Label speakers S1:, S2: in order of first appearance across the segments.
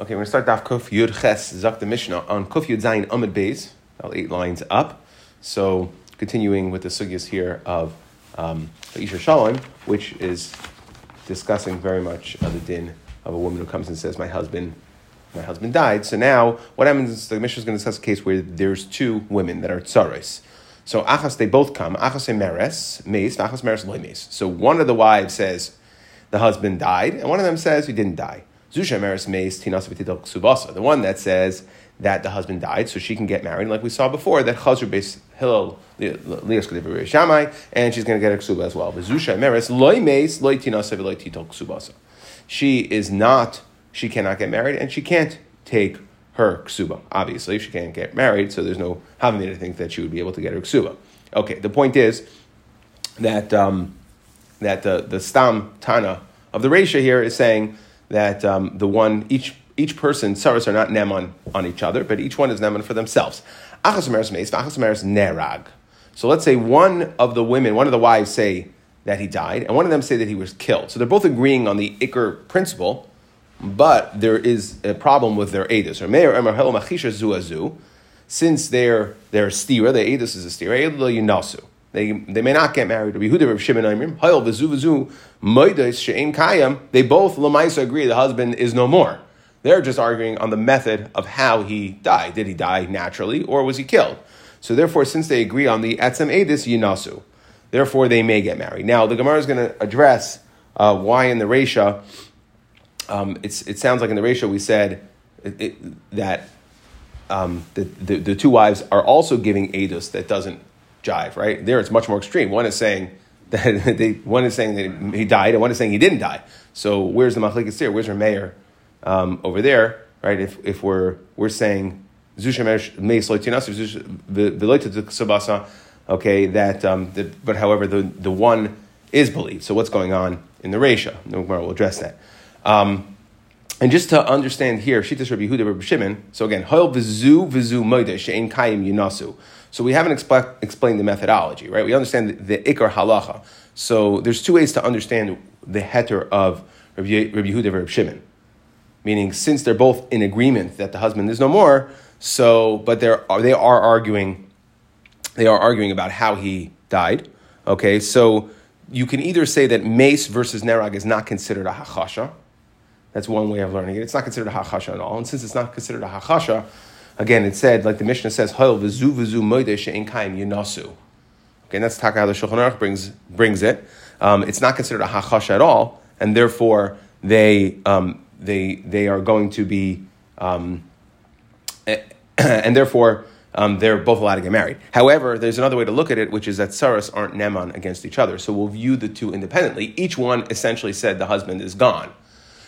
S1: Okay, we're going to start Daf Kuf Yud Ches Zak the Mishnah on Kuf Yud Zayin Amid Beis, about eight lines up. So, continuing with the sugyas here of um, Isha Shalom, which is discussing very much of the din of a woman who comes and says, "My husband, my husband died." So now, what happens is the Mishnah is going to discuss a case where there's two women that are tsaris. So achas, they both come. Achas meres, meis, achas meres loy meis. So one of the wives says the husband died, and one of them says he didn't die. Zusha Subasa, the one that says that the husband died, so she can get married, like we saw before, that Chazur Beis Hillel Lias Shamai, and she's going to get a ksuba as well. Zusha Titol Ksubasa. She is not, she cannot get married, and she can't take her ksuba. Obviously, she can't get married, so there's no having to think that she would be able to get her ksuba. Okay, the point is that um, that the the stam tana of the Resha here is saying that um, the one each each person saras are not neman on each other, but each one is neman for themselves. Achas nerag. So let's say one of the women, one of the wives, say that he died, and one of them say that he was killed. So they're both agreeing on the ikr principle, but there is a problem with their edus. Or meir emar helo machisha zuazu, since they're they're stira, the edus is a stira, yunasu. They, they may not get married. Rabbi Yehuda, Rabbi Shimon, Aimrim, Hayel, Vizu, Vizu, Moides, Kayam, they both, Lamaisa, agree the husband is no more. They're just arguing on the method of how he died. Did he die naturally or was he killed? So therefore, since they agree on the Etzem Edis, Yinasu, therefore they may get married. Now, the Gemara is going to address uh, why in the Resha, um, it sounds like in the Resha we said it, it, that um, the, the, the, two wives are also giving Edus that doesn't jive, right? There it's much more extreme. One is saying that they, one is saying that he died, and one is saying he didn't die. So where's the machlikas there? Where's our mayor um, over there, right? If, if we're we're saying okay, that um, the, but however the, the one is believed. So what's going on in the Resha? No will address that. Um, and just to understand here, Shittas Rabbi Yehuda Rabbi Shimon. So again, Hoil v'zu v'zu moide she'en kayim yunasu. So we haven't expl- explained the methodology, right? We understand the, the ikar halacha. So there's two ways to understand the heter of Rabbi, Yehuda and Rabbi Shimon. Meaning, since they're both in agreement that the husband is no more, so but they're they are arguing, they are arguing about how he died. Okay, so you can either say that mace versus nerag is not considered a hachasha. That's one way of learning it. It's not considered a hachasha at all, and since it's not considered a hachasha, Again, it said, like the Mishnah says, Hoil v'zu v'zu moide she'en kaim yunasu. Okay, and that's taka how the Shulchan Aruch brings, brings it. Um, it's not considered a hachash at all, and therefore they, um, they, they are going to be, um, and therefore um, they're both allowed to get married. However, there's another way to look at it, which is that saras aren't neman against each other. So we'll view the two independently. Each one essentially said the husband is gone.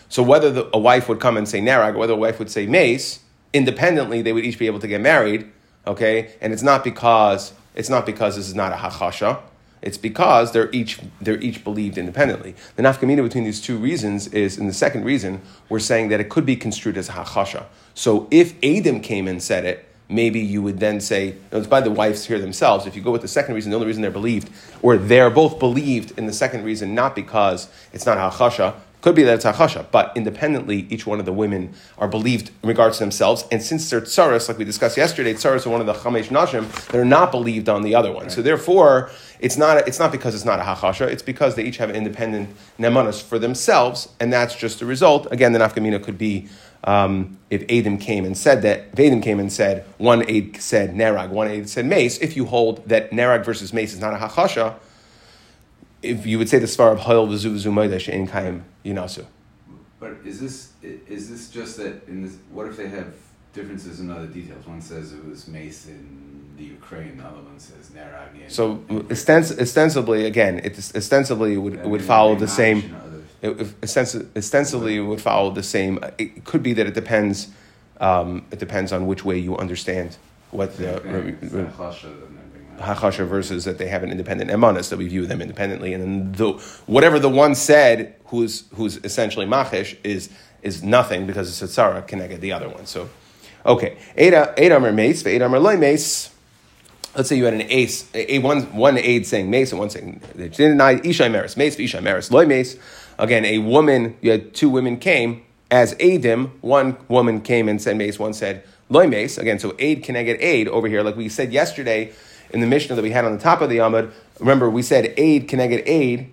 S1: So whether the, a wife would come and say narag, or whether a wife would say mace, independently they would each be able to get married, okay? And it's not because it's not because this is not a hachasha. It's because they're each they're each believed independently. The nafkamina between these two reasons is in the second reason we're saying that it could be construed as a hachasha. So if Adam came and said it, maybe you would then say it's by the wives here themselves. If you go with the second reason, the only reason they're believed, or they're both believed in the second reason, not because it's not hachasha, could be that it's achasha, but independently, each one of the women are believed in regards to themselves. And since they're tsaras, like we discussed yesterday, tsaras are one of the chamesh nashim, they're not believed on the other one. Right. So therefore, it's not, it's not because it's not a hachasha, it's because they each have independent nemanas for themselves, and that's just the result. Again, the nafkamina could be um, if Adam came and said that, if Adam came and said, one aid said nerag, one aid said mace, if you hold that nerag versus mace is not a hachasha, if you would say the svar of Hoil v'zu v'zu in kaim yinasu.
S2: But is this is this just that in this? What if they have differences in other details? One says it was mace in the Ukraine, the other one says Narag.
S1: So ostens- ostensibly, again, it ostensibly would would follow the same. It, ostensibly, it would follow the same. It could be that it depends. Um, it depends on which way you understand what the.
S2: Yeah,
S1: hachasha versus that they have an independent emanis that we view them independently, and then the, whatever the one said, who's who's essentially machish, is is nothing because it's a tzara connected the other one. So, okay, eight amar mace, eight amar loy mace. Let's say you had an ace, a, one one aid saying mace and one saying they deny isha meris mace isha meris loy mace. Again, a woman, you had two women came as Adim, one woman came and said mace, one said loy mace. Again, so aid can I get aid over here, like we said yesterday in the Mishnah that we had on the top of the Yamud. Remember, we said aid get aid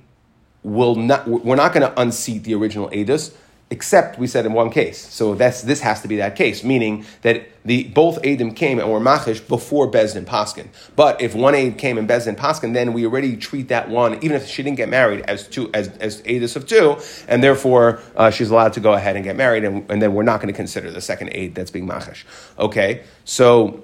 S1: will not. We're not going to unseat the original Adus except we said in one case. So that's this has to be that case, meaning that the both Adim came and were machish before Bezdin Paskin. But if one aid came and Bezdin Paskin, then we already treat that one, even if she didn't get married, as two as as of two, and therefore uh, she's allowed to go ahead and get married, and, and then we're not going to consider the second aid that's being machish. Okay, so.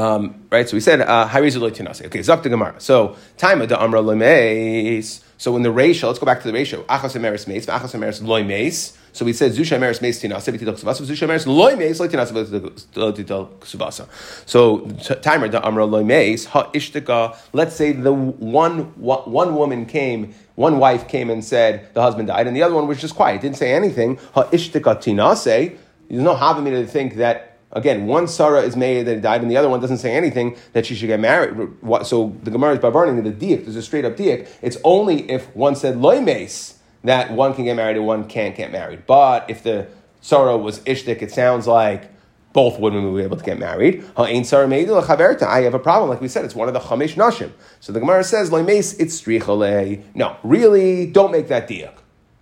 S1: Um, right, so we said uh, Harizu Okay, Zok Gemara. So time the Amra Lemeis. So in the reisha, let's go back to the reisha. Achas emeris meis, achas emeris loy meis. So we said zusha emeris meis tinasa v'tidol ksuvasa, zusha emeris loy meis loy tinasa v'tidol ksuvasa. So timer the amra loy meis ha ishtika. Let's say the one one woman came, one wife came and said the husband died, and the other one was just quiet, didn't say anything. Ha ishtika tinase. There's no havamina to think that Again, one tzara is made that died, and the other one doesn't say anything that she should get married. So the Gemara is bavarning the diak. There's a straight up diak. It's only if one said mace that one can get married and one can't get married. But if the tzara was ishtik, it sounds like both women will be able to get married. I have a problem, like we said, it's one of the chamish nashim. So the Gemara says, mace, it's strichale. No, really, don't make that diak.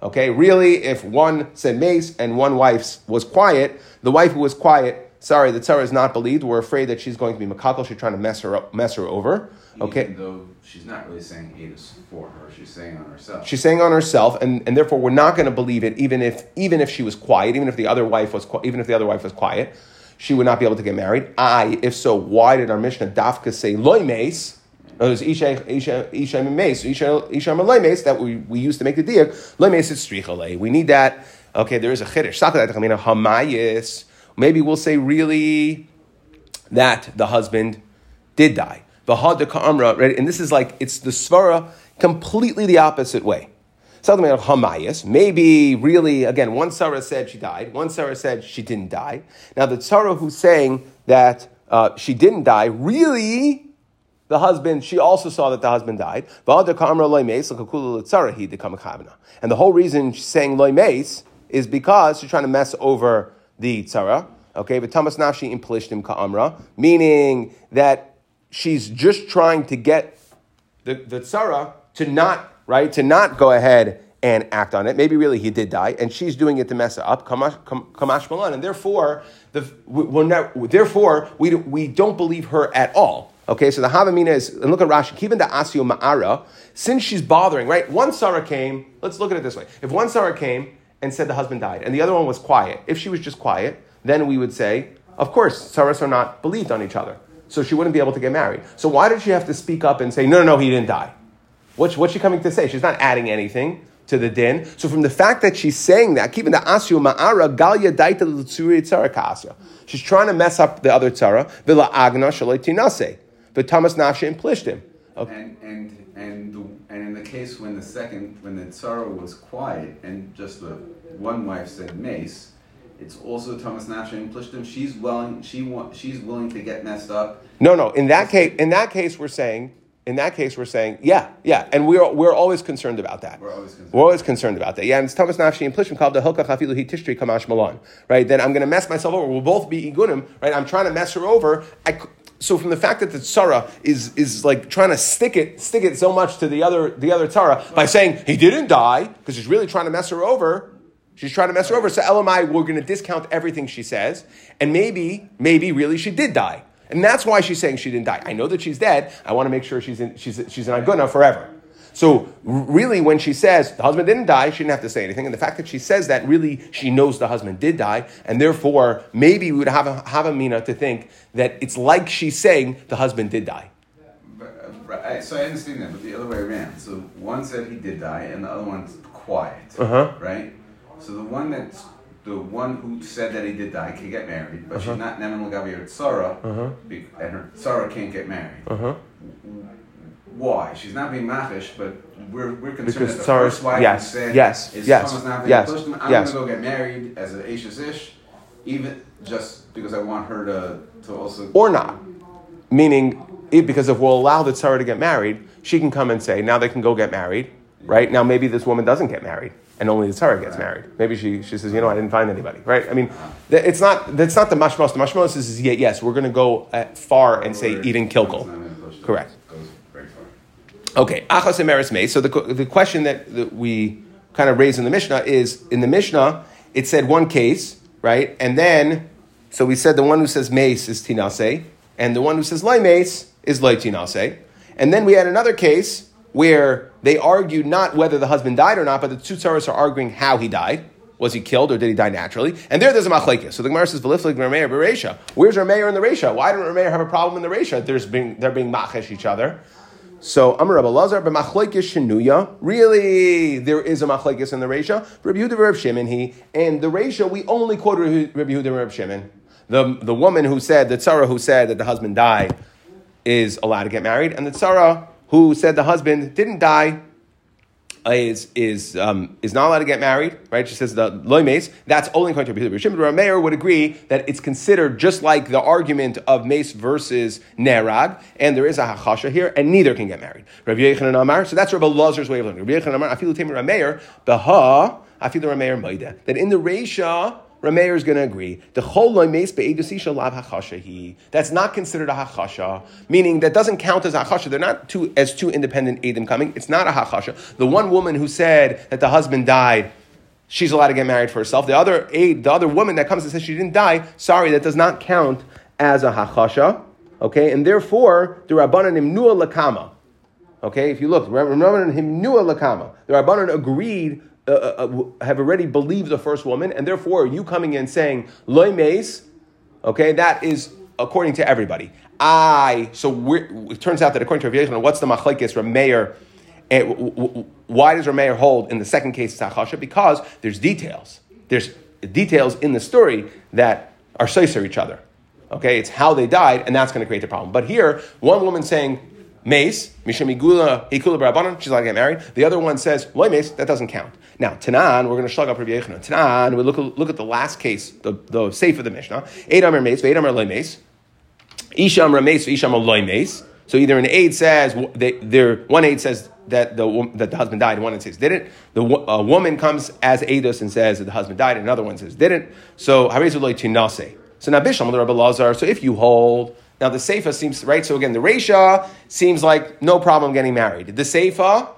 S1: Okay, really, if one said mace and one wife was quiet, the wife who was quiet sorry, the tzara is not believed. We're afraid that she's going to be makakal. She's trying to mess her up, mess her over. Okay.
S2: Even though she's not really saying it is for her, she's saying on herself.
S1: She's saying on herself, and, and therefore we're not going to believe it, even if even if she was quiet, even if the other wife was even if the other wife was quiet, she would not be able to get married. I, if so, why did our Mishnah dafka say loy mace? It was Isha Isha Isha Mace, Isha Isha Mace that we, we used to make the deal. Loy Mace is strichale. We need that. Okay, there is a chiddush. Sakat Hamayis Maybe we'll say really that the husband did die. Right? And this is like, it's the svara completely the opposite way. Something about Hamayas. Maybe really, again, one tzara said she died, one tzara said she didn't die. Now the tzara who's saying that uh, she didn't die, really, the husband, she also saw that the husband died. And the whole reason she's saying mace is because she's trying to mess over the tzara. Okay, but Tamas Nafshi in Pelishtim Ka'amra, meaning that she's just trying to get the, the tzara to not, right, to not go ahead and act on it. Maybe really he did die, and she's doing it to mess it up. Kamash, kamash Malan, and therefore, the, we're not, therefore we, we don't believe her at all. Okay, so the Havamina is, and look at Rashi, even the Asio Ma'ara, since she's bothering, right? One tzara came, let's look at it this way. If one tzara came and said the husband died, and the other one was quiet. If she was just quiet, then we would say, of course, saras are not believed on each other. So she wouldn't be able to get married. So why did she have to speak up and say, no, no, no, he didn't die? What's, what's she coming to say? She's not adding anything to the din. So from the fact that she's saying that, keeping the asyu ma'ara galia daita l'tzuri tzara. She's trying to mess up the other tzara. Vila agna shaloi tinase. But Tamas Nashe and Plishtim.
S2: Okay. And, and, and, and in the case when the second, when the tzara was quiet and just the one wife said mace, it's also Tamas Nasha and Plishtim. She's willing. She want, She's willing to get messed up.
S1: No, no. In that case, in that case, we're saying. In that case, we're saying, yeah, yeah, and we're we're always concerned about that.
S2: We're always concerned.
S1: We're always concerned about that. Yeah, and it's Tamas Nafshi and called the Hilka Chafilu Hi Tishtri Kamash Malan. Right. Then I'm going to mess myself over. We'll both be igunim. Right. I'm trying to mess her over. I, so from the fact that the tzara is is like trying to stick it stick it so much to the other the other tzara by saying he didn't die because she's really trying to mess her over She's trying to mess her over. So LMI, we're going to discount everything she says. And maybe, maybe really she did die. And that's why she's saying she didn't die. I know that she's dead. I want to make sure she's in, she's, she's in Aguna forever. So really, when she says the husband didn't die, she didn't have to say anything. And the fact that she says that, really, she knows the husband did die. And therefore, maybe we would have a, have a mina to think that it's like she's saying the husband did die.
S2: But, so I understand that, but the other way around. So one said he did die, and the other one's quiet,
S1: uh-huh.
S2: right? So the one that's the one who said that he did die can get married, but uh-huh. she's not Neman Lagavi or Tzara, uh-huh. and her Tzara can't get married.
S1: Uh-huh.
S2: Why? She's not being machish, but we're, we're concerned
S1: because
S2: that the first wife
S1: yes,
S2: said
S1: yes,
S2: is
S1: yes,
S2: not
S1: yes,
S2: pushed. I'm
S1: yes.
S2: going to go get married as an Ashes ish, even just because I want her to, to also.
S1: Or not. Meaning, because if we'll allow the Tzara to get married, she can come and say, now they can go get married, right? Now maybe this woman doesn't get married and only the tzara gets married. Maybe she, she says, you know, I didn't find anybody, right? I mean, th- it's not that's not the mashmos. The mashmos is yeah, yes, we're going to go uh, far and say even kilkul. Correct. Okay, achas emeris meis. So the, the question that, that we kind of raised in the Mishnah is in the Mishnah, it said one case, right? And then, so we said the one who says mace is tinase, and the one who says loy mace is loy tinase. And then we had another case where they argued not whether the husband died or not, but the two tzaras are arguing how he died. Was he killed or did he die naturally? And there, there's a machlekes. So the Gemara says, "V'liflik Rameir b'reisha." Where's Rameir in the reisha? Why didn't Rameir have a problem in the reisha? There's being they're being machesh each other. So Amar Rabbi Lazar b'machlekes shenuya. Really, there is a machlekes in the reisha. Rabbi Yehuda Reb Shimon he and the reisha we only quote Rabbi Yehuda Reb Shimon. The the woman who said the tzara who said that the husband died is allowed to get married, and the tzara who said the husband didn't die is is um, is not allowed to get married, right? She says the loy mace. That's only according to Rabbi Shimon. Rameir would agree that it's considered just like the argument of mace versus nerag, and there is a hachasha here, and neither can get married. Rabbi Yechanan Amar. So that's Rabbi Lazar's way of learning. Rabbi Yechanan Amar. Afilu Tamer Rameir beha afilu Rameir maida. That in the Reisha. Rameir is going to agree. That's not considered a hachasha, meaning that doesn't count as a hachasha. They're not two as two independent edim coming. It's not a hachasha. The one woman who said that the husband died, she's allowed to get married for herself. The other aid, the other woman that comes and says she didn't die, sorry, that does not count as a hachasha. Okay, and therefore the rabbanan imnua lakama. Okay, if you look, rabbanan himnua lakama. The rabbanan agreed uh, uh, have already believed the first woman, and therefore you coming in saying loy mace, okay, that is according to everybody. I so it turns out that according to Rav what's the machlekes Rameir? W- why does Rameir hold in the second case? Because there's details. There's details in the story that are for each other. Okay, it's how they died, and that's going to create the problem. But here, one woman saying mace, Misham Igula, Hikula Barabanan, she's allowed to get married. The other one says, loy mace, that doesn't count. Now, Tanan, we're going to slug up Rabbi Yechanan. Tanan, we look, look at the last case, the, the safe of the Mishnah. Eight Amar mace, eight Amar loy mace. Isham Rames, Isham loy mace. So either an aid says, they, one aid says that the, that the husband died, one says didn't. The a woman comes as Eidos and says that the husband died, and another one says didn't. So Harizu loy tinase. So now Bishlam, the Rabbi Lazar, so if you hold, now the Seifa seems, right? So again, the Resha seems like no problem getting married. The Seifa,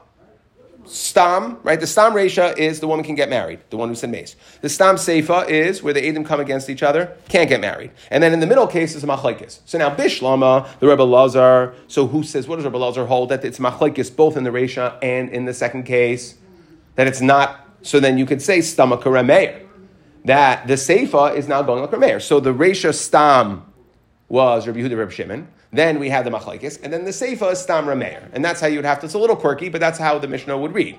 S1: Stam, right? The Stam Resha is the woman can get married, the one who said mace. The Stam Seifa is where the Edom come against each other, can't get married. And then in the middle case is Machlaikis. So now Bishlama, the Rebbe Lazar, so who says, what does Rebbe Lazar hold? That it's Machlaikis both in the Resha and in the second case. That it's not, so then you could say Stamaka Rameir. That the Seifa is now going like Rameir. So the Resha Stam was Rabbi Yehuda Reb Shimon. Then we have the Machlaikis, and then the Seifa is Stam Rameir. And that's how you'd have to, it's a little quirky, but that's how the Mishnah would read.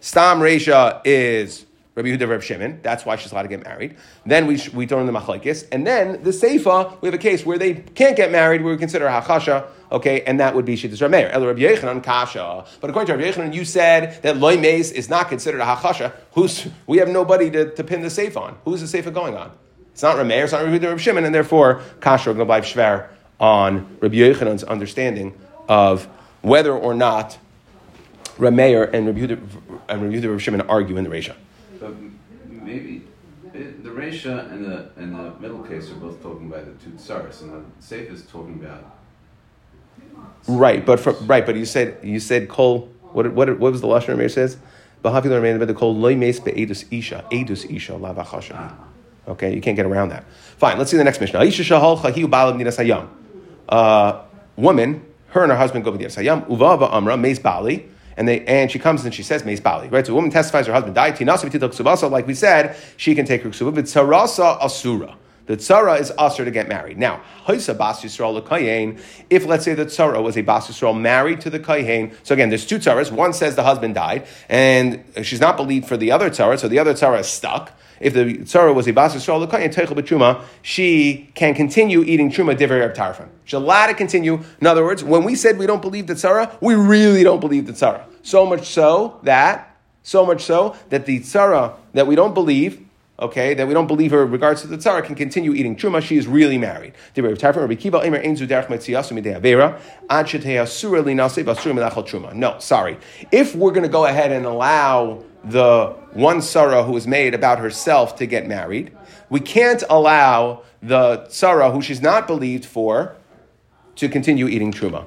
S1: Stam Reisha is Rabbi Yehuda Reb Shimon. That's why she's allowed to get married. Then we, we turn the Machlaikis. And then the Seifa, we have a case where they can't get married, where we consider Hachasha, okay, and that would be Shittas Rameir. El Rabbi Yechanan Kasha. But according to Rabbi Yechanan, you said that Loy is not considered a Hachasha. Who's, we have nobody to, to pin the Seifa on. Who's the Seifa going on? It's not Rameir, it's not Rabbi Yehuda Reb Shimon, and therefore will go Shver on Rabbi Yechanan's understanding of whether or not Rameir and Rabbi Yehuda and Rabbi Yehuda Reb Shimon argue in the Reisha.
S2: But maybe eh, the Resha and the and the middle case are both talking about the two tsaras, and the Seif is talking about.
S1: Right, but for, right, but you said you said kol. What what what was the lashon Rameir says? Bahafi Rameir the kol loy mes be'edus isha edus isha lavachasha. Ah. Okay, you can't get around that. Fine, let's see the next Mishnah. Isha shahal chahiu balav nidas hayam. Uh, woman, her and her husband go with the hayam. Uvava amra mes bali. And they and she comes and she says Meis Bali. Right? So a woman testifies her husband died. Tinasa like we said, she can take her ksuba. But tzarasa asura. The tzara is usher to get married. Now, Bas Yisrael if let's say the tzara was a Bas Yisrael married to the Kayin, so again, there's two tzaras. One says the husband died, and she's not believed for the other tzara, so the other tzara is stuck. If the tzara was a Bas Teichel B'Truma, she can continue eating Truma Divrei Reb Tarfon. She's allowed to continue. In other words, when we said we don't believe the tzara, we really don't believe the tzara. So much so that, so much so that the tzara that we don't believe, okay, that we don't believe her in regards to the tzara can continue eating truma. She is really married. No, sorry. If we're going to go ahead and allow the one tzara who was made about herself to get married. We can't allow the tzara who she's not believed for to continue eating truma.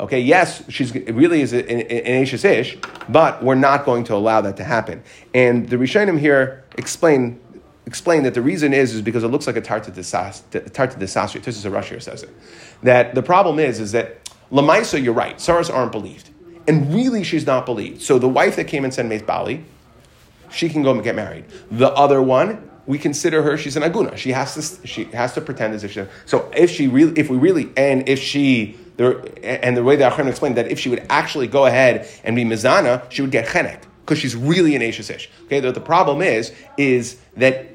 S1: Okay, yes, she's really is an, an Ashes ish, but we're not going to allow that to happen. And the Rishonim here explain explain that the reason is is because it looks like a tarta disasri. This is a Russia says it. That the problem is is that Lamaisa, you're right. Saras aren't believed, and really she's not believed. So the wife that came and said Mace Bali, she can go and get married. The other one, we consider her she's an aguna. She has to she has to pretend as if she. So if she really, if we really, and if she. There, and the way that Achron explained that if she would actually go ahead and be mizana, she would get chenek because she's really an Ashish ish. Okay, the, the problem is is that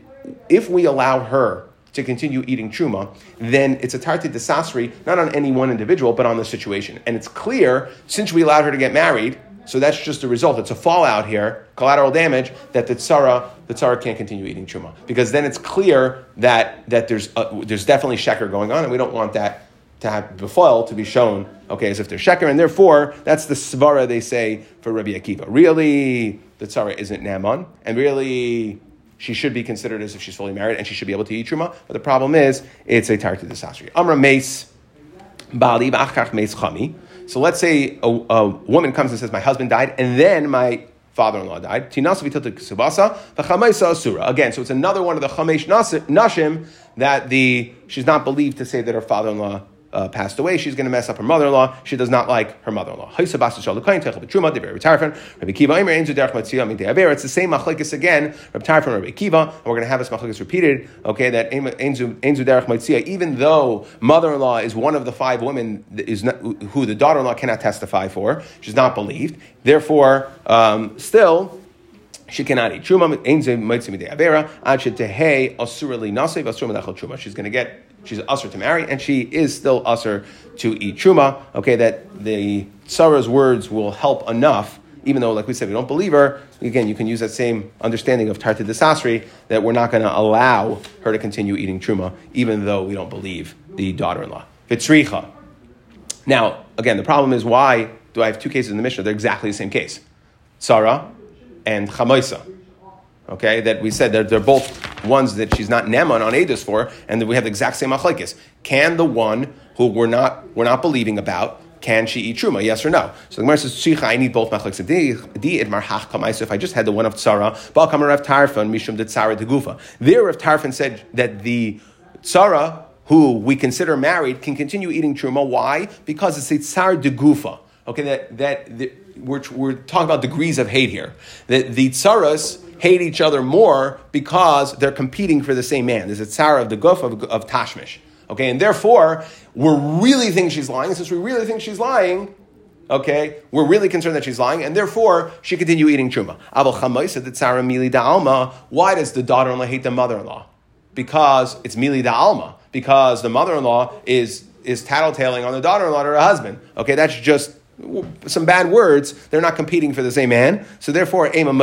S1: if we allow her to continue eating truma, then it's a tarti desasri, not on any one individual, but on the situation. And it's clear, since we allowed her to get married, so that's just the result. It's a fallout here, collateral damage, that the tzara, the tzara can't continue eating truma. Because then it's clear that, that there's, a, there's definitely sheker going on, and we don't want that to have befoil to be shown, okay, as if they're sheker, and therefore, that's the svara they say for Rabbi Akiva. Really, the tzara isn't naman, and really, she should be considered as if she's fully married, and she should be able to eat truma. But the problem is, it's a tarti desasri. Amra meis bali b'achach meis chami. So let's say a, a, woman comes and says, "My husband died, and then my father-in-law died." Again, so it's another one of the chamesh nashim that the she's not believed to say that her father-in-law uh, passed away, she's going to mess up her mother-in-law. She does not like her mother-in-law. It's the same machlekes again, Rabbi Tarfon, Rabbi Kiva, and we're going to have this machlekes repeated. Okay, that even though mother-in-law is one of the five women is not, who the daughter-in-law cannot testify for, she's not believed. Therefore, um, still she cannot eat truma. She's going to get she's usher to marry, and she is still usher to eat truma. Okay, that the Sarah's words will help enough, even though, like we said, we don't believe her. Again, you can use that same understanding of Tarta Desasri that we're not going to allow her to continue eating truma, even though we don't believe the daughter-in-law. Vitzricha. Now, again, the problem is why do I have two cases in the Mishnah? They're exactly the same case. tzara and Chamaisa okay, that we said that they're both ones that she's not Neman on Edis for, and that we have the exact same machlekes. Can the one who we're not, we're not believing about, can she eat truma? Yes or no? So the Gemara says, "Shicha, I need both machlekes. Di it marhach. If I just had the one of tzara, bal kamar Rav Tarfon mishum de tzara de gufa. There, Rav Tarfon said that the tzara who we consider married can continue eating truma. Why? Because it's a tzar de gufa. Okay, that that. The, we're, we're talking about degrees of hate here. That the tsaras hate each other more because they're competing for the same man. There's a tsara of the guf of, of Tashmish. Okay, and therefore, we're really think she's lying. Since we really think she's lying, okay, we're really concerned that she's lying, and therefore she continue eating truma. Abel said that tsara mili da alma. Why does the daughter-in-law hate the mother-in-law? Because it's mili da alma. Because the mother-in-law is is tattletaling on the daughter-in-law to her husband. Okay, that's just some bad words, they're not competing for the same man. So therefore, Ema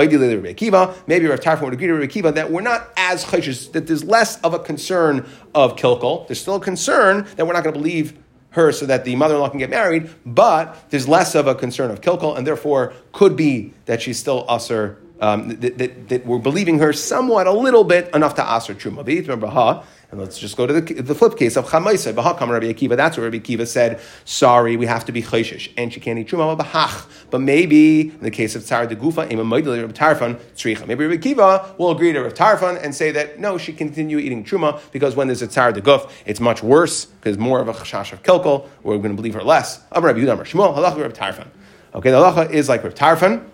S1: Kiva, maybe Rav Tarfon would agree to Kiva that we're not as chayshis, that there's less of a concern of kilkel. There's still a concern that we're not going to believe her so that the mother-in-law can get married, but there's less of a concern of kilkel, and therefore could be that she's still usher, um, that, that, that, we're believing her somewhat a little bit enough to usher truma. And let's just go to the, the flip case of Chamaisa, B'hakam Rabbi Akiva. That's where Rabbi Akiva said, sorry, we have to be chayshish. And she can't eat truma b'hach. But maybe, in the case of Tzar de Gufa, Ima Maidali Rabbi Tarfon, Tzricha. Maybe Rabbi Akiva will agree to Rabbi Tarfon and say that, no, she continue eating truma because when there's a Tzar de Guf, it's much worse because more of a chashash of kilkel. We're going to believe her less. Rabbi Rabbi Shmuel, halacha Rabbi Tarfon. Okay, the halacha is like Rabbi Tarfon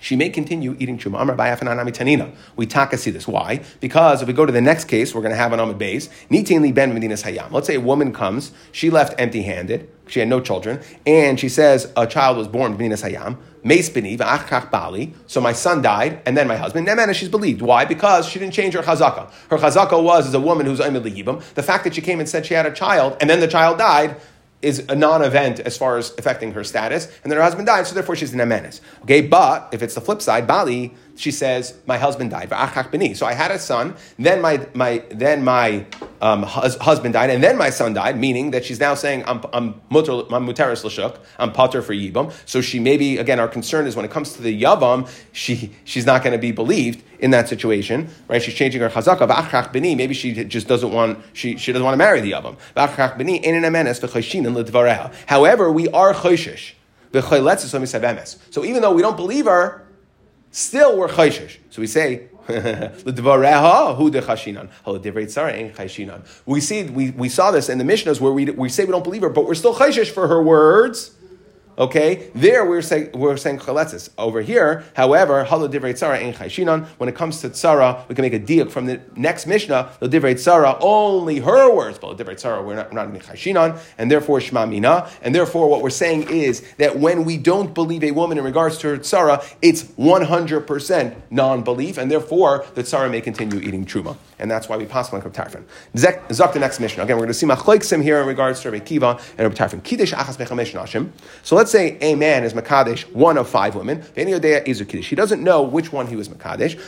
S1: she may continue eating truma. Amar. We taka see this. Why? Because if we go to the next case, we're going to have an amid base. Nitin ben medinas hayam. Let's say a woman comes, she left empty-handed, she had no children, and she says a child was born medinas hayam. So my son died, and then my husband. Nemana, she's believed. Why? Because she didn't change her chazaka. Her chazaka was as a woman who's oimid The fact that she came and said she had a child, and then the child died is a non-event as far as affecting her status, and then her husband died, so therefore she's an amenes. Okay, but if it's the flip side, Bali, she says, my husband died, so I had a son, then my, my, then my um, hus- husband died, and then my son died, meaning that she's now saying, I'm, I'm, I'm muteris l'shuk, I'm pater for yibam. So she maybe, again, our concern is when it comes to the yavam, she, she's not going to be believed in that situation, right? She's changing her chazaka, v'achach b'ni, maybe she just doesn't want, she, she doesn't want to marry the yavam. V'achach b'ni, ein emenes v'choshinan l'dvareha. However, we are choshish. So even though we don't believe her, still we're chayshish. So we say, we see we, we saw this in the Mishnahs where we, we say we don't believe her, but we're still chayshish for her words. Okay, there we're saying we're saying chaletzis. Over here, however, halo divrei tzara ein chayshinan. When it comes to tzara, we can make a diak from the next mishnah. The divrei tzara only her words, but divrei tzara we're not, we're not in chayshinan, and therefore shma mina. And therefore, what we're saying is that when we don't believe a woman in regards to her tzara, it's one hundred percent non-belief, and therefore the tzara may continue eating truma and that's why we pass on Tarfon. Zok the next mission. Again, we're going to see machleksim here in regards to Rabbi Kiva and Rabbi Tarfon. Kiddush achas mechamesh nashim. So let's say a man is makadesh one of five women. He doesn't know which one he was makadesh.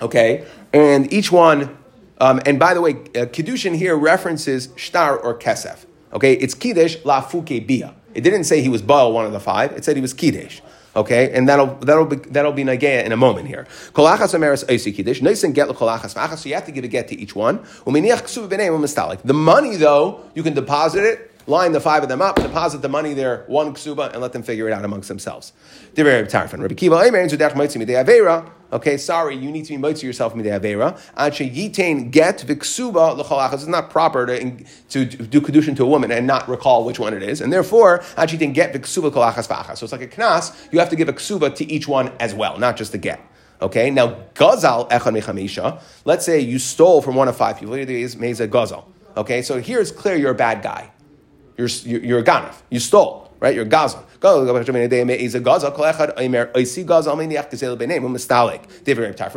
S1: Okay, and each one. Um, and by the way, uh, kiddushin here references shtar or kesef. Okay, it's kiddush la fuke bia. It didn't say he was baal one of the five. It said he was kiddush. Okay, and that'll that'll be that'll be nagaya in a moment here. Kolachas ameres oisi kiddush. Nice and get kolachas v'achas. So you have to give a get to each one. The money though, you can deposit it line the five of them up, deposit the money there, one ksuba, and let them figure it out amongst themselves. Very retarded. Okay, sorry, you need to be moitzi yourself midei avera. Ache yitain get viksuba l'cholachas. It's not proper to, to do kedushin to a woman and not recall which one it is, and therefore ache yitain get viksuba kolachas v'achas. So it's like a knas. You have to give a ksuba to each one as well, not just the get. Okay, now gazal echad mechamisha. Let's say you stole from one of five people. Is meza gazal. Okay, so here it's clear you're a bad guy. You're, you're, a ganef. You stole, right? You're a gazan. If u'm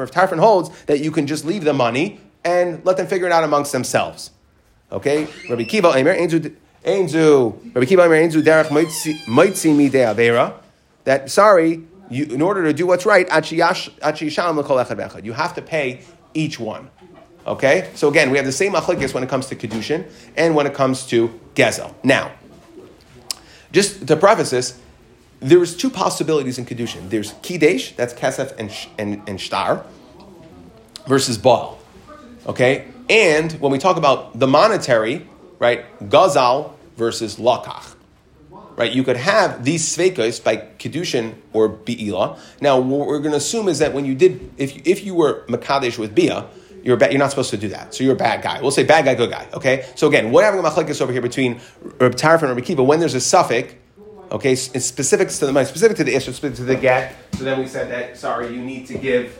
S1: Tarfon holds that you can just leave the money and let them figure it out amongst themselves. Okay? Rabbi Kiva Eimer, Einzu, Rabbi Kiva Eimer, Einzu Derech De that, sorry, you, in order to do what's right, you have to pay each one. Okay? So again, we have the same achlikis when it comes to Kedushin and when it comes to Gezel. Now, just to preface this, there's two possibilities in Kedushin. There's Kidesh, that's Kesef and, and, and Shtar, versus Baal. Okay? And when we talk about the monetary, right, Gazal versus Lakach. Right, you could have these sveikos by kedushin or bi'ila. Now, what we're going to assume is that when you did, if if you were makadesh with bia, you're, ba- you're not supposed to do that. So you're a bad guy. We'll say bad guy, good guy. Okay. So again, we're having a machlekes over here between Reb Tarif and Reb Kiva. When there's a suffix, okay, it's specific to the money, specific to the issue, specific to the get. So then we said that sorry, you need to give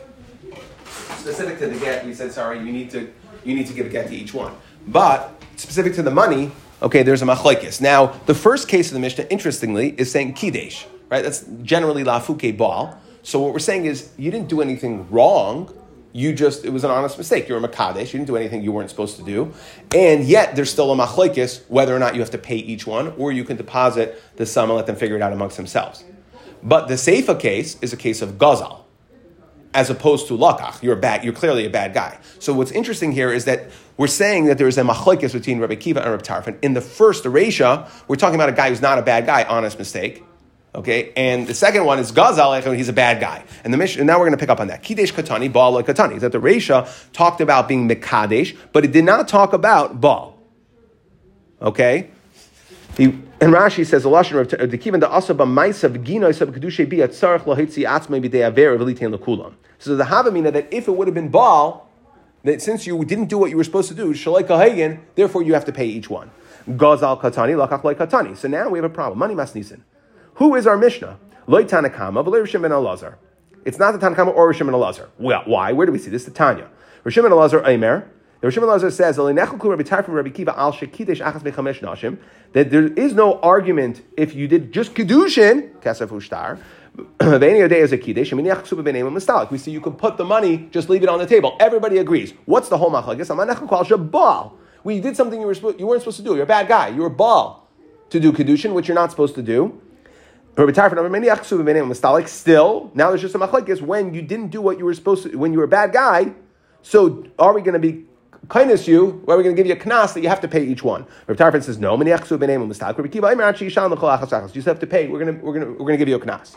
S1: specific to the get. We said sorry, you need to you need to give a get to each one. But specific to the money, okay, there's a machlekes. Now the first case of the Mishnah, interestingly, is saying kidesh. Right. That's generally lafuke ball. So what we're saying is you didn't do anything wrong you just, it was an honest mistake. You're a Makadesh. You didn't do anything you weren't supposed to do. And yet, there's still a Machlekes whether or not you have to pay each one, or you can deposit the sum and let them figure it out amongst themselves. But the Seifa case is a case of Gazal, as opposed to Lakach. You're bad, you're clearly a bad guy. So what's interesting here is that we're saying that there is a Machlekes between Rabbi Kiva and Rabbi Tarfon. In the first Aresha, we're talking about a guy who's not a bad guy, honest mistake. Okay, and the second one is Gazal, he's a bad guy. And the mission, and now we're going to pick up on that. Kidesh Katani, Baal Katani. That the Resha talked about being Mekadesh, but it did not talk about Baal. Okay? He, and Rashi says, the Lashon of the Kivan the Asaba Maisa V'gino Isab Kedushe Bi Atzarech Lohitzi Atzmei B'dei Aver V'litein Lekulam. So the Havamina that if it would have been Baal, that since you didn't do what you were supposed to do, Shalai Kahagan, therefore you have to pay each one. Gazal Katani, Lakach Katani. So now we have a problem. Money Masnisin. Who is our Mishnah? Loy Tanakama, Rishim ben Elazar. It's not the Tanakama or Rishim ben Elazar. Well, why? Where do we see this? The Tanya. Rishim ben Elazar Aimer. The Rishim ben Elazar says that there is no argument if you did just kedushin kesef ushtar. We see you can put the money, just leave it on the table. Everybody agrees. What's the whole machlagis? We did something you, were, you weren't supposed to do. You're a bad guy. You're a ball to do kedushin, which you're not supposed to do. Still, now there's just a machlekes when you didn't do what you were supposed to, when you were a bad guy, So are we going to be kindness you, Are we're going to give you a knas that you have to pay each one. Rav Tarfon says no. You just have to pay. We're going to we're to we're going to give you a knas.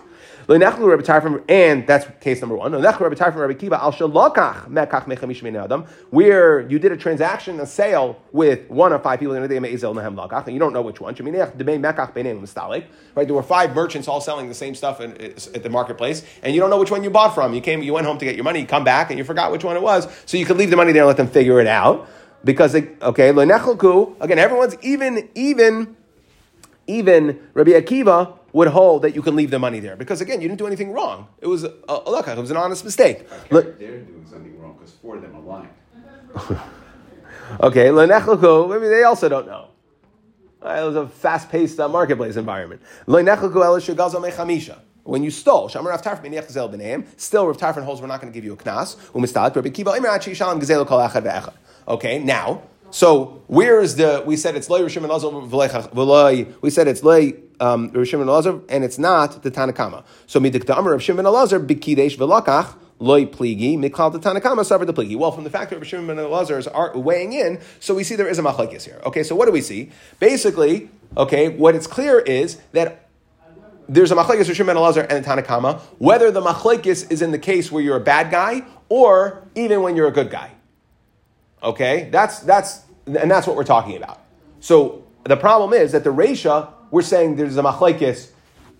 S1: And that's case number one. Where you did a transaction, a sale with one of five people in a day, and you don't know which one. Right? There were five merchants all selling the same stuff in, at the marketplace, and you don't know which one you bought from. You came, you went home to get your money, you come back, and you forgot which one it was. So you could leave the money there and let them figure it out. Because, they, okay, again, everyone's even, even, even Rabbi Akiva would hold that you can leave the money there because again, you didn't do anything wrong. It was a, a look, it was an honest mistake.
S2: Look, they're doing something wrong because four of them are lying.
S1: okay, maybe they also don't know. Uh, it was a fast-paced uh, marketplace environment. When you stole, still Rav Tarfon holds we're not going to give you a knas. Okay, now so where is the? We said it's loy Rishim and Lazar We said it's loy um, Rishim and Lazar, and it's not the Tanakama. So midik the Amar of Shimon and Lazar bikidesh velakach loy pligi mikal the Tanakama suffered the pligi. Well, from the fact that Shimon and Lazar are weighing in, so we see there is a machlekes here. Okay, so what do we see? Basically, okay, what it's clear is that there's a machlekes Rishim and Lazar and the Tanakama, whether the machlekes is in the case where you're a bad guy or even when you're a good guy. Okay, that's that's and that's what we're talking about. So the problem is that the Resha, we're saying there's a machlekes,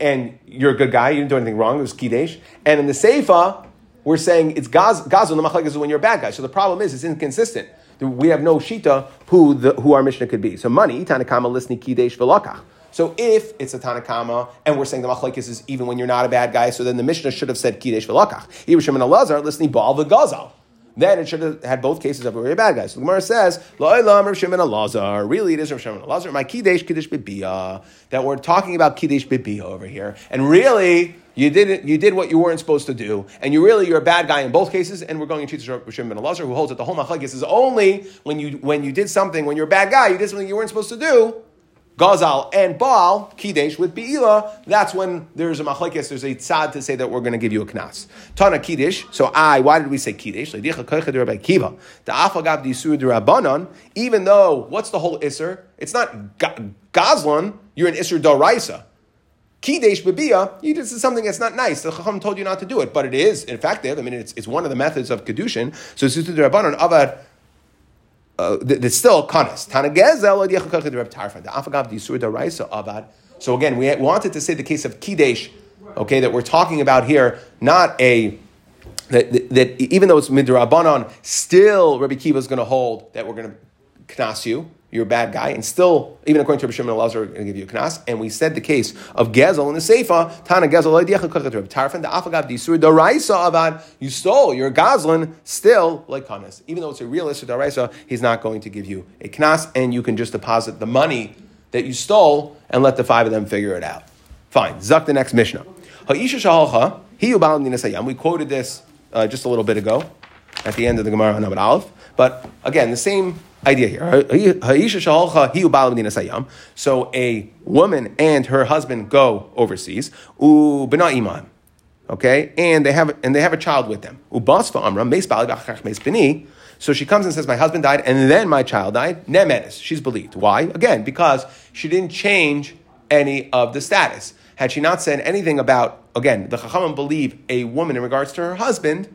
S1: and you're a good guy, you didn't do anything wrong. It was kidesh, and in the Seifa, we're saying it's gaz. The machlekes is when you're a bad guy. So the problem is it's inconsistent. We have no shita who the, who our Mishnah could be. So money tanakama listening kidesh v'lakach. So if it's a Tanakama, and we're saying the Machlekes is even when you're not a bad guy, so then the Mishnah should have said Kidesh v'lakach. Yerushalayim and Elazar listening Baal the v'gazal then it should have had both cases of a bad guy. So the Gemara says, Lo'ilam Rav Shimon Elazar. Really, it is Rav Shimon Elazar. My Kiddush Kiddush Bibiyah. That we're talking about Kiddush Bibiyah over here. And really, you did you did what you weren't supposed to do, and you really you're a bad guy in both cases. And we're going to teach Rav Shimon Elazar, who holds that the whole machlekes is only when you when you did something when you're a bad guy, you did something you weren't supposed to do. Gazal and Baal, Kidesh with Be'ila, that's when there's a machlekes, there's a tzad to say that we're going to give you a knas. Tana Kidesh, so I, why did we say Kidesh? Even though, what's the whole Isser? It's not Gazlan, you're an Isser Daraisa. Kidesh Babia, you is something that's not nice. The Chacham told you not to do it, but it is effective. I mean, it's, it's one of the methods of Kedushin. So, Sutu Rabbanon, Avad, uh, there's still daraisa avad. So again, we wanted to say the case of kidesh, okay, that we're talking about here, not a that, that, that even though it's midrabanon, still Rabbi Kiva is going to hold that we're going to knas you you're a bad guy, and still, even according to Rabbi Shimon Elazar, we're going to give you a knas. And we said the case of Gezel in the Seifa, Tana Gezel, Tarfon, the Afagav, Disur, Daraisa Avad, you stole, you're a Gazlan, still like knas. Even though it's a real Isur Daraisa, he's not going to give you a knas, and you can just deposit the money that you stole and let the five of them figure it out. Fine. Zuck the next Mishnah. Ha'isha Shahalcha, He We quoted this uh, just a little bit ago at the end of the Gemara on Abad Aleph. But again, the same idea here. So a woman and her husband go overseas. Okay, and they have and they have a child with them. So she comes and says, "My husband died, and then my child died." Nemenis, she's believed. Why? Again, because she didn't change any of the status. Had she not said anything about, again, the Chachamim believe a woman in regards to her husband,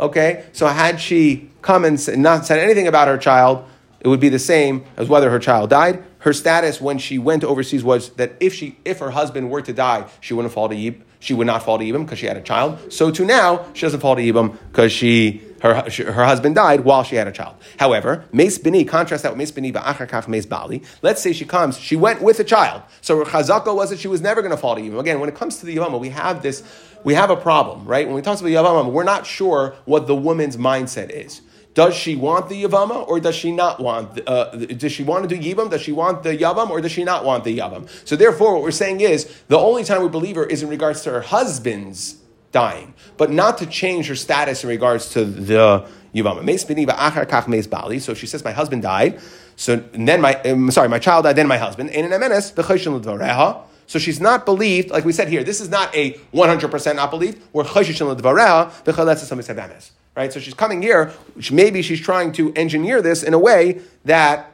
S1: Okay, so had she come and not said anything about her child, it would be the same as whether her child died. Her status when she went overseas was that if she, if her husband were to die, she wouldn't fall to Yib, she would not fall to Yibam because she had a child. So to now, she doesn't fall to Yibam because she her, her husband died while she had a child. However, Meis Bini, contrast that with Meis Bini Ba'achar Meis Bali. Let's say she comes, she went with a child. So her chazaka was that she was never going to fall to Yibam. Again, when it comes to the Yavama, we have this we have a problem, right? When we talk about Yavama, we're not sure what the woman's mindset is. Does she want the Yavama or does she not want? Uh, does she want to do Yivam? Does she want the Yavam or does she not want the Yavam? So therefore, what we're saying is the only time we believe her is in regards to her husband's dying, but not to change her status in regards to the Yavama. So she says, my husband died. So then my, um, sorry, my child died, then my husband. So she's not believed, like we said here, this is not a 100% not believed. We're right? So she's coming here. Which maybe she's trying to engineer this in a way that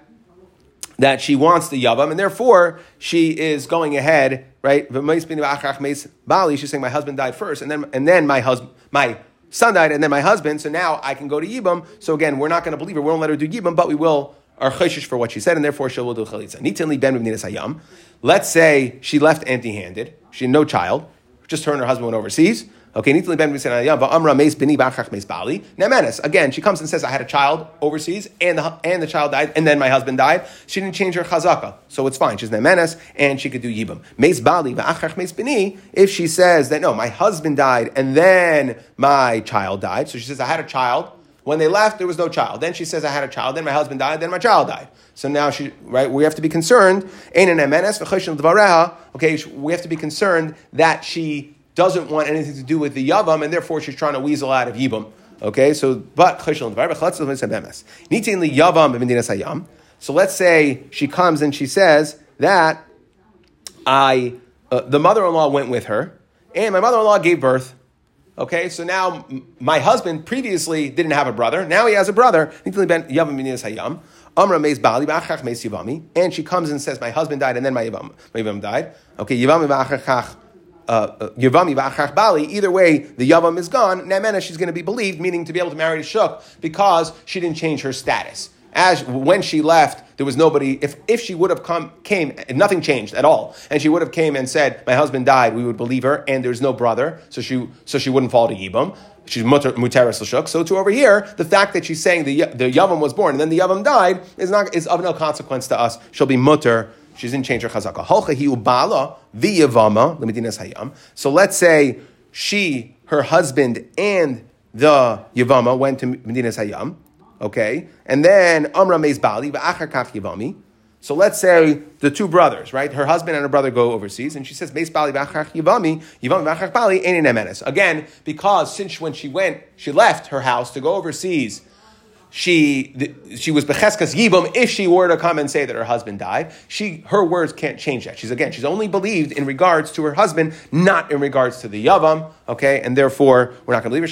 S1: that she wants the yavam, and therefore she is going ahead, right? She's saying my husband died first, and then and then my husband my son died, and then my husband. So now I can go to yibam. So again, we're not going to believe her. We won't let her do yibam, but we will are chayshish for what she said, and therefore she will do chalitza. Ben. Let's say she left empty-handed. She had no child. Just her and her husband went overseas. Okay, Nitli ben Amra Meis Bini Bachach Meis Bali. Nemenes. Again, she comes and says, I had a child overseas, and the, and the child died, and then my husband died. She didn't change her chazaka, so it's fine. She's Nemenes, and she could do Yibam. Meis Bali Meis Bini. If she says that, no, my husband died, and then my child died, so she says, I had a child. When they left, there was no child. Then she says, I had a child, then my husband died, then my child died. So now she, right, we have to be concerned, okay, we have to be concerned that she doesn't want anything to do with the Yavam, and therefore she's trying to weasel out of Yibam. Okay, so, but, Yavam so let's say she comes and she says that I, uh, the mother-in-law went with her, and my mother-in-law gave birth. Okay, so now my husband previously didn't have a brother. Now he has a brother. And she comes and says, My husband died and then my Yavam, my Yavam died. Okay, uh, Uh, uh, Yavami v'achach bali. Either way, the Yavam is gone. Nemena, she's going to be believed, meaning to be able to marry Shuk because she didn't change her status. As when she left, there was nobody. If if she would have come, came, nothing changed at all, and she would have came and said, "My husband died," we would believe her, and there's no brother, so she so she wouldn't fall to Yibam. She's muteris l'shuk. So to over here, the fact that she's saying the the yavam was born and then the yavam died is not is of no consequence to us. She'll be mutter she didn't change her chazaka. So let's say she, her husband, and the yavama went to Medinas Hayam. Okay, and then Amra meis bali kach yavami. So let's say the two brothers, right? Her husband and her brother go overseas, and she says, "Meis bali v'achar yavami, yavami v'achar bali Again, because since when she went, she left her house to go overseas she she was becheskas yibam if she were to come and say that her husband died. She her words can't change that. She's again she's only believed in regards to her husband, not in regards to the yavam. Okay, and therefore we're not going to believe her.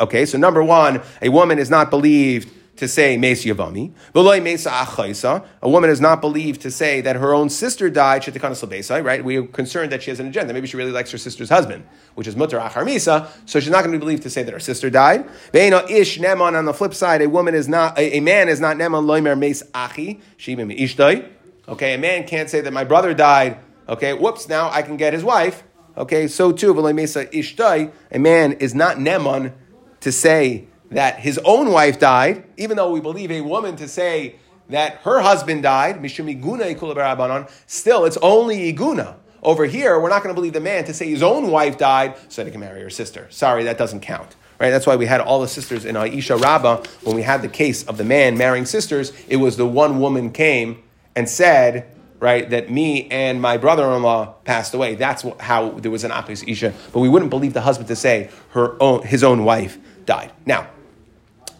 S1: Okay, so number one, a woman is not believed to say Mes Yavami. A woman is not believed to say that her own sister died, right? We are concerned that she has an agenda. Maybe she really likes her sister's husband, which is Mutter Achar Misa, so she's not going to be believed to say that her sister died. Ish Neman, on the flip side, a woman is not, a, a man is not Neman Loimer Mes Achi, Shibim Ishtoi. Okay, a man can't say that my brother died. Okay, whoops, now I can get his wife. Okay, so too, a man is not Neman to say that his own wife died, even though we believe a woman to say that her husband died, Mishum Iguna still it's only iguna. Over here, we're not going to believe the man to say his own wife died so that he can marry her sister. Sorry, that doesn't count. Right? That's why we had all the sisters in Aisha Rabbah, when we had the case of the man marrying sisters, it was the one woman came and said, right, that me and my brother-in-law passed away. That's how there was an Apis Isha. But we wouldn't believe the husband to say her own, his own wife died. Now,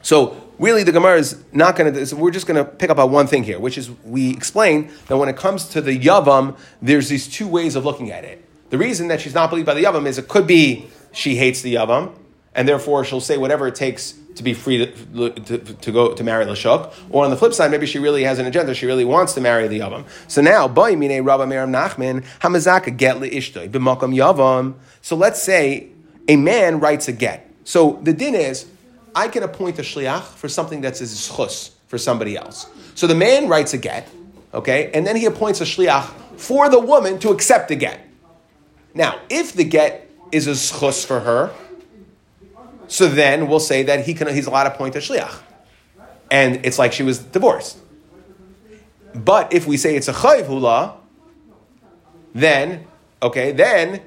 S1: so really, the Gemara is not going to. We're just going to pick up on one thing here, which is we explain that when it comes to the yavam, there's these two ways of looking at it. The reason that she's not believed by the yavam is it could be she hates the yavam, and therefore she'll say whatever it takes to be free to, to, to go to marry Lashuk. Or on the flip side, maybe she really has an agenda. She really wants to marry the Yavam. So now, boy, mine Rabba Meram Nachman, Hamazaka get ishtoi b'makam Yavam. So let's say a man writes a get. So the din is I can appoint a shliach for something that's a schus for somebody else. So the man writes a get, okay, and then he appoints a shliach for the woman to accept the get. Now, if the get is a schus for her, so then we'll say that he can, he's allowed to appoint a shliach. And it's like she was divorced. But if we say it's a chayv hula, then, okay, then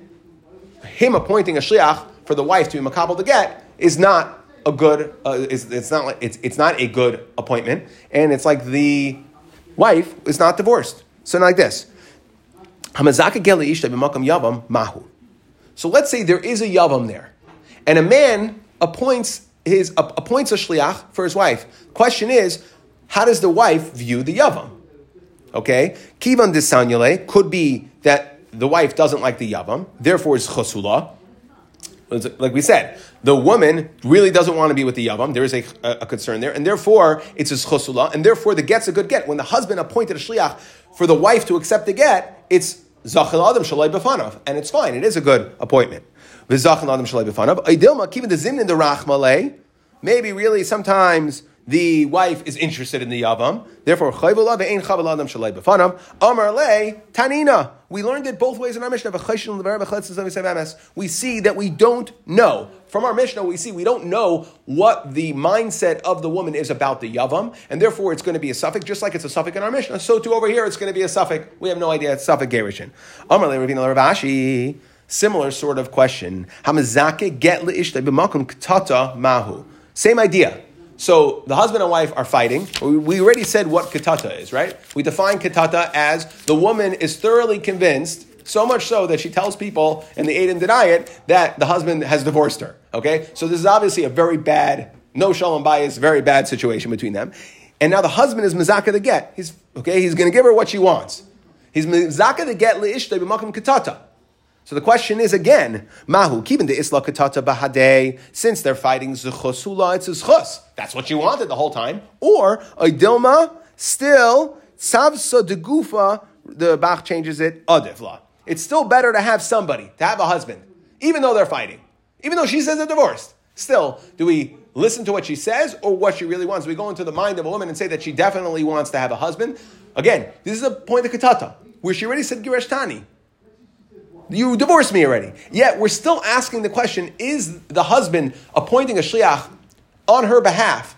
S1: him appointing a shliach for the wife to be makabel the get is not a good. Uh, it's, it's not like it's it's not a good appointment, and it's like the wife is not divorced. So like this. So let's say there is a yavam there, and a man appoints his appoints a shliach for his wife. Question is, how does the wife view the yavam? Okay, kivan disanyale could be that the wife doesn't like the yavam, therefore is chasula. Like we said, the woman really doesn't want to be with the yavam. There is a, a, a concern there, and therefore it's a chosula, and therefore the get's a good get. When the husband appointed a shliach for the wife to accept the get, it's zachil adam shalai b'fanav, and it's fine. It is a good appointment. V'zachil adam shalai b'fanav. Aidilma keeping the zimn in the rachmalei. Maybe really sometimes the wife is interested in the yavam. Therefore. Amar le tanina. We learned it both ways in our Mishnah. We see that we don't know. From our Mishnah, we see we don't know what the mindset of the woman is about the Yavam, and therefore it's going to be a suffix, just like it's a suffix in our Mishnah. So too over here, it's going to be a suffix. We have no idea it's suffix Gerishin. Similar sort of question. Get mahu. Same idea. So the husband and wife are fighting. We already said what katata is, right? We define katata as the woman is thoroughly convinced, so much so that she tells people and they aid and deny it that the husband has divorced her. Okay? So this is obviously a very bad, no shalom bias, very bad situation between them. And now the husband is mizaka the get. He's okay, he's gonna give her what she wants. He's mizaka the get li'ishtay b'makom katata. So the question is again, Mahu, keeping the Isla Katata Bahade, since they're fighting Zuchosula, it's Zuchos. That's what you wanted the whole time. Or Dilma, still, Savsa de Gufa, the Bach changes it, Adivla. It's still better to have somebody, to have a husband, even though they're fighting. Even though she says they're divorced. Still, do we listen to what she says or what she really wants? We go into the mind of a woman and say that she definitely wants to have a husband? Again, this is a point of Katata, where she already said Giresh Tani. You divorced me already. Yet we're still asking the question is the husband appointing a shliach on her behalf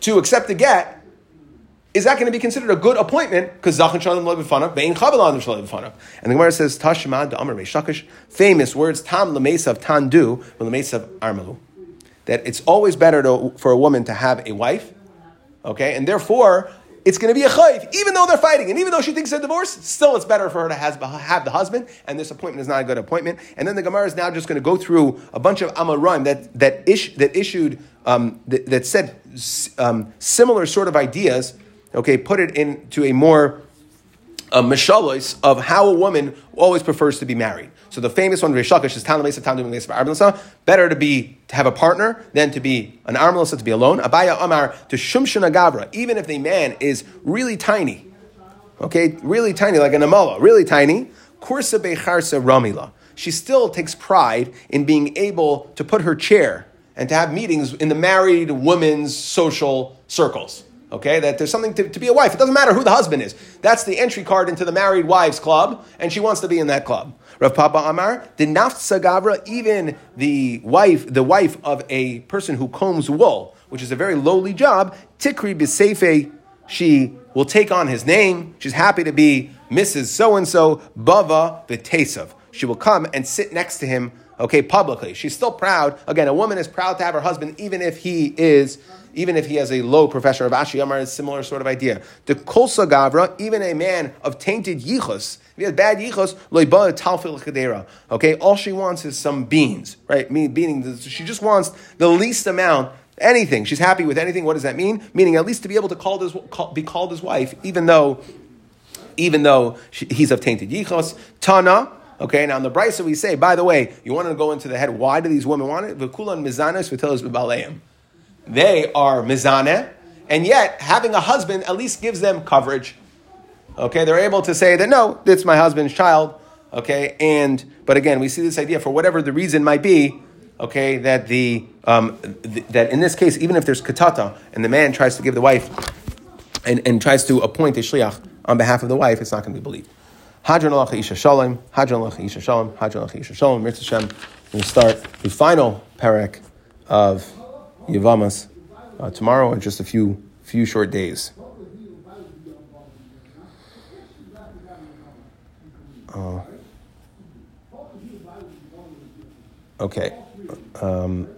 S1: to accept the get? Is that going to be considered a good appointment? Because Zachan Shalom Lebefanav, Bein Chabalan Shalom. And the Gemara says, Tashma da Amar famous words, Tam Lemesav Tandu, Lemesav Armalu. That it's always better to, for a woman to have a wife, okay? And therefore, it's going to be a chayv, even though they're fighting, and even though she thinks they're divorced, still it's better for her to has, have the husband, and this appointment is not a good appointment. And then the Gemara is now just going to go through a bunch of Amoraim that that, ish, that issued um, that, that, said um, similar sort of ideas. Okay, put it into a more uh, of how a woman always prefers to be married. So the famous one, Reish Lakish, is Tanamesa Tandu Better to be to have a partner than to be an armless, to be alone. Abaye Amar to Shumshana Gavra, even if the man is really tiny. Okay, really tiny, like an amala, really tiny. Kursa Becharsa Ramila. She still takes pride in being able to put her chair and to have meetings in the married women's social circles. Okay, that there's something to, to, be a wife. It doesn't matter who the husband is. That's the entry card into the married wives club, and she wants to be in that club. Rav Papa Amar, the naft sagavra, even the wife, the wife of a person who combs wool, which is a very lowly job, tikri b'seife, she will take on his name. She's happy to be Mrs. So and so, Bava b'tesav. She will come and sit next to him, okay, publicly. She's still proud. Again, a woman is proud to have her husband, even if he is even if he has a low profession of Ashi Yamar, is a similar sort of idea. The Kolsa Gavra, even a man of tainted yichus, if he has bad yichus, loiba talfil chedera. Okay, all she wants is some beans, right? Meaning, she just wants the least amount anything. She's happy with anything. What does that mean? Meaning at least to be able to call his, call, be called his wife, even though, even though she, he's of tainted yichos. Tana. Okay, now in the Brisa we say, by the way, you want to go into the head. Why do these women want it? V'kulan mizanos v'telos b'baleim. They are mizaneh, and yet having a husband at least gives them coverage. Okay, they're able to say that no, it's my husband's child. Okay, and but again, we see this idea for whatever the reason might be. Okay, that the um, th- that in this case, even if there's katata and the man tries to give the wife and, and tries to appoint a shliach on behalf of the wife, it's not going to be believed. Hadran alacha isha shalom, hadran alacha isha shalom, hadran alacha isha shalom. Mirz Hashem. We'll start the final parak of Yavamas uh, tomorrow in just a few few short days. Uh, okay. Um,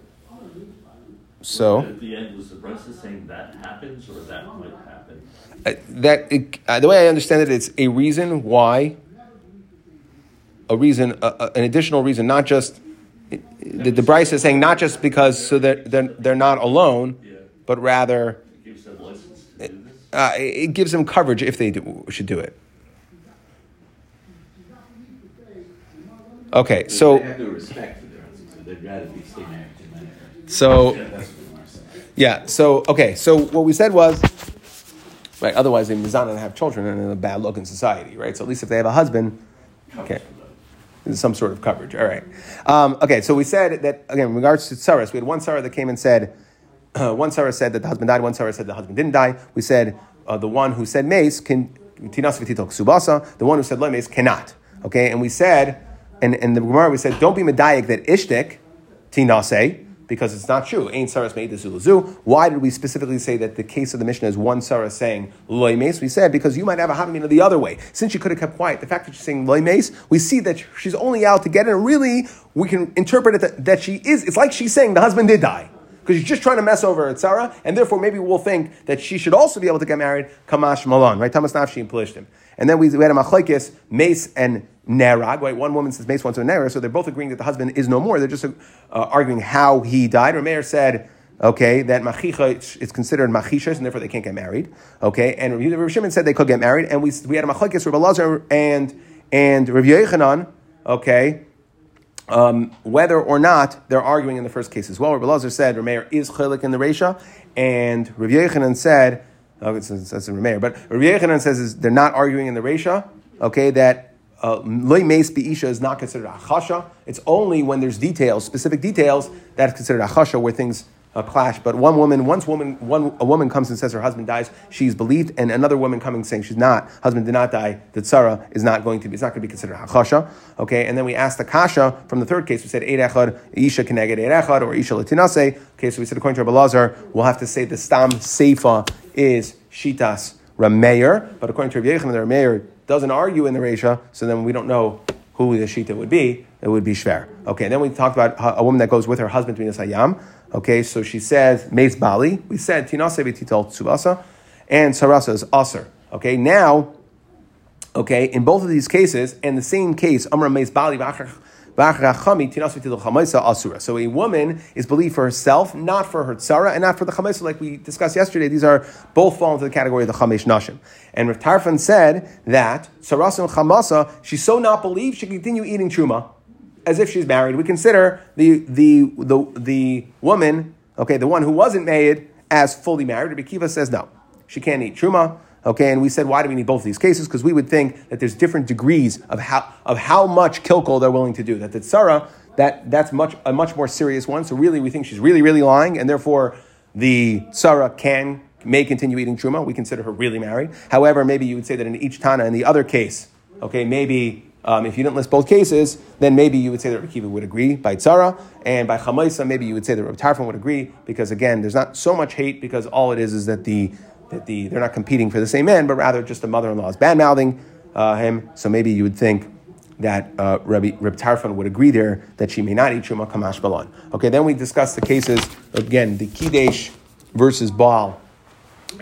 S1: so.
S3: At the end, was the saying that happens or that might happen?
S1: Uh, that it, uh, the way I understand it, it's a reason why. A reason, an additional reason, not just the, the Bryce is saying not just because so that they're, they're, they're not alone,
S3: Yeah.
S1: but rather
S3: It gives them license to do this?
S1: uh, it gives them coverage if they do, should do it. Okay, so
S2: have to respect the differences.
S3: they'd rather be stay married to marry.
S1: So
S2: Yeah, that's what Gemara said.
S1: yeah, so okay, so what we said was right. Otherwise, they mizana and have children and in a bad look in society, right? So at least if they have a husband, okay. Some sort of coverage. All right. Um, okay, so we said that, again, in regards to Tzaras, we had one Sarah that came and said, uh, one Sarah said that the husband died, one Sarah said the husband didn't die. We said uh, the one who said mace can, tinas subasa, the one who said le mace cannot. Okay, and we said, and in the Gemara we said, don't be medayik that ishtik, tinase, because it's not true. Ain't Saras made the zulazu. Why did we specifically say that the case of the Mishnah is one Sarah saying loy mace? We said because you might have a havamina the other way. Since she could have kept quiet, the fact that she's saying loy mace, we see that she's only out to get it. And really, we can interpret it that, that she is. It's like she's saying the husband did die. Because she's just trying to mess over at Sarah, and therefore maybe we'll think that she should also be able to get married, Kamash Malon, right? Tamas Nafshi and Pelishtim. And then we, we had a machlaikis, Mace and Nerag, right? One woman says Mace, one says Nerag, so they're both agreeing that the husband is no more. They're just uh, arguing how he died. Rameir said, okay, that machicha is considered machishas, and therefore they can't get married. Okay, and Rav Shimon said they could get married, and we, we had a machlaikis, Rav Lazar and, and Rav Yechanan, okay, um, whether or not they're arguing in the first case as well. Rabbi Lazar said Rameir is chilik in the Reisha, and Rav Yechanan said, oh, it's, it's, it's Rameir, but Rav Yechanan says is they're not arguing in the Reisha, okay, that loy meis be'isha is not considered achasha. It's only when there's details, specific details, that's considered achasha, where things uh, clash. But one woman, once woman, one a woman comes and says her husband dies, she's believed, and another woman coming saying she's not, husband did not die, that Tzara is not going to be, it's not going to be considered hachasha. Okay, and then we asked the kasha from the third case. We said eid echad, isha keneged eid echad, or isha latinase. Okay, so we said according to Rabbi Lazar, we'll have to say the stam seifa is shitas rameir, but according to Rabbi Yechon, the rameir doesn't argue in the Reisha, so then we don't know who the shita would be. It would be shver. Okay, and then we talked about a woman that goes with her husband to Minas Hayam. Okay, so she says Meis Bali. We said Tinase v'tital tsubasa, and Sarasa is Aser. Okay, now, okay, in both of these cases, and the same case, Amra Meis Bali so a woman is believed for herself, not for her tzara, and not for the chamaisa, like we discussed yesterday. These are both fall into the category of the chamesh nashim. And Rav Tarfon said that tzarasa and chamasa, she's so not believed, she continue eating truma as if she's married. We consider the the the, the woman, okay, the one who wasn't made, as fully married. Rabbi Kiva says no, she can't eat truma. Okay, and we said, why do we need both of these cases? Because we would think that there's different degrees of how, of how much kilkol they're willing to do. That the tzara, that, that's much, a much more serious one. So really, we think she's really, really lying, and therefore the tzara can, may continue eating truma. We consider her really married. However, maybe you would say that in each tana, in the other case, okay, maybe um, if you didn't list both cases, then maybe you would say that Rabbi Kiva would agree by tzara, and by chamaisa, maybe you would say that Rabbi Tarfon would agree, because again, there's not so much hate, because all it is is that the that the, they're not competing for the same man, but rather just the mother-in-law is bad mouthing uh, him. So maybe you would think that uh, Rabbi, Rabbi Tarfon would agree there that she may not eat truma kamash balon. Okay, then we discussed the cases again, the kidesh versus Baal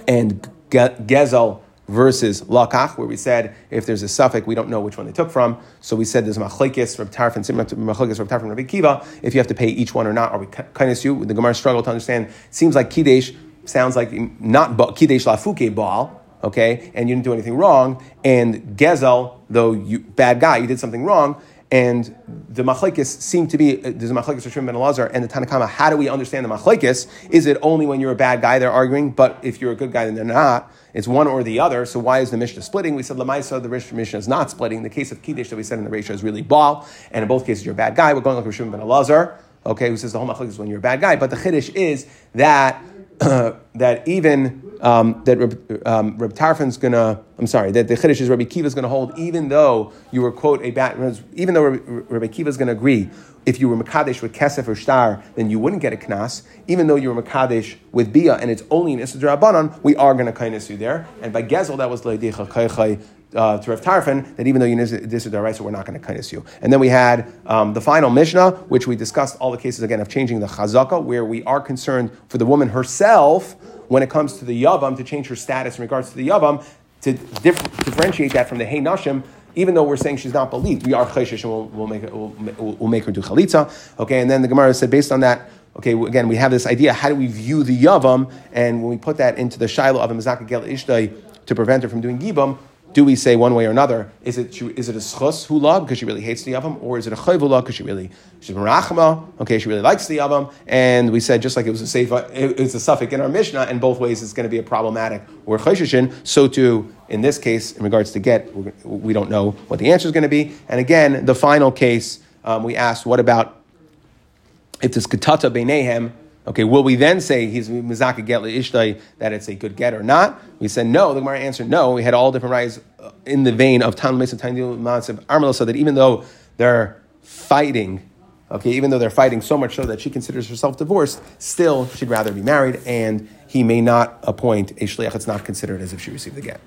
S1: and Gezel versus Lakach, where we said if there's a suffix, we don't know which one they took from. So we said there's Machlekes, Reb Tarfon, Machlekes, Reb Tarfon, Rabbi Kiva, if you have to pay each one or not, Are we kindness you. The Gemara struggled to understand. It seems like Kidesh sounds like not Kidesh Lafuke Baal, okay, and you didn't do anything wrong. And Gezel, though you bad guy, you did something wrong. And the machlekes seem to be uh, there's a machlekes Shimon ben Elazar and the Tanakama. How do we understand the machlekes? Is it only when you're a bad guy they're arguing, but if you're a good guy then they're not? It's one or the other. So why is the Mishnah splitting? We said Lamaisa, the Mishnah is not splitting. The case of Kiddush that we said in the ratio is really Baal, and in both cases you're a bad guy. We're going like Shimon ben Elazar, okay, who says the whole machlekes is when you're a bad guy. But the Kiddush is that that even um, that Reb, um, Reb gonna, I'm sorry, that the Chiddush is Rabbi Kiva's gonna hold, even though you were quote a bat, even though Rabbi Kiva's gonna agree, if you were Makadesh with Kesef or Star, then you wouldn't get a Knas. Even though you were Makadesh with Bia and it's only an Issa Rabbanon, we are gonna kindness you there. And by Gezel, that was Leidecha Kaichai uh, to Rav Tarfon that even though you is the so we're not going to kindness you. And then we had um, the final Mishnah, which we discussed all the cases again of changing the chazaka, where we are concerned for the woman herself when it comes to the yavam to change her status in regards to the yavam to dif- differentiate that from the hey nashim. Even though we're saying she's not believed, we are chayshish and we'll, we'll, make it, we'll, we'll make her do chalitza. Okay, and then the Gemara said based on that, okay, again, we have this idea, how do we view the Yavam? And when we put that into the Shiloh of a Mazaka Gel Ishtay to prevent her from doing Gibam, do we say one way or another? Is it is it a schus hula because she really hates the yavam, or is it a chayvula because she really she's merachma? Okay, she really likes the yavam, and we said just like it was a safe, it a suffix in our mishnah, and both ways it's going to be a problematic or chayshishin. So too in this case, in regards to get, we don't know what the answer is going to be. And again, the final case um, we asked, what about if this katata beinehem? Okay, will we then say he's mizaka get ishtai that it's a good get or not? We said no. The Gemara answered no. We had all different rights uh, in the vein of Tan Mesa Tan Armelo, so that even though they're fighting, okay, even though they're fighting so much so that she considers herself divorced, still she'd rather be married, and he may not appoint a shliach. It's not considered as if she received the get.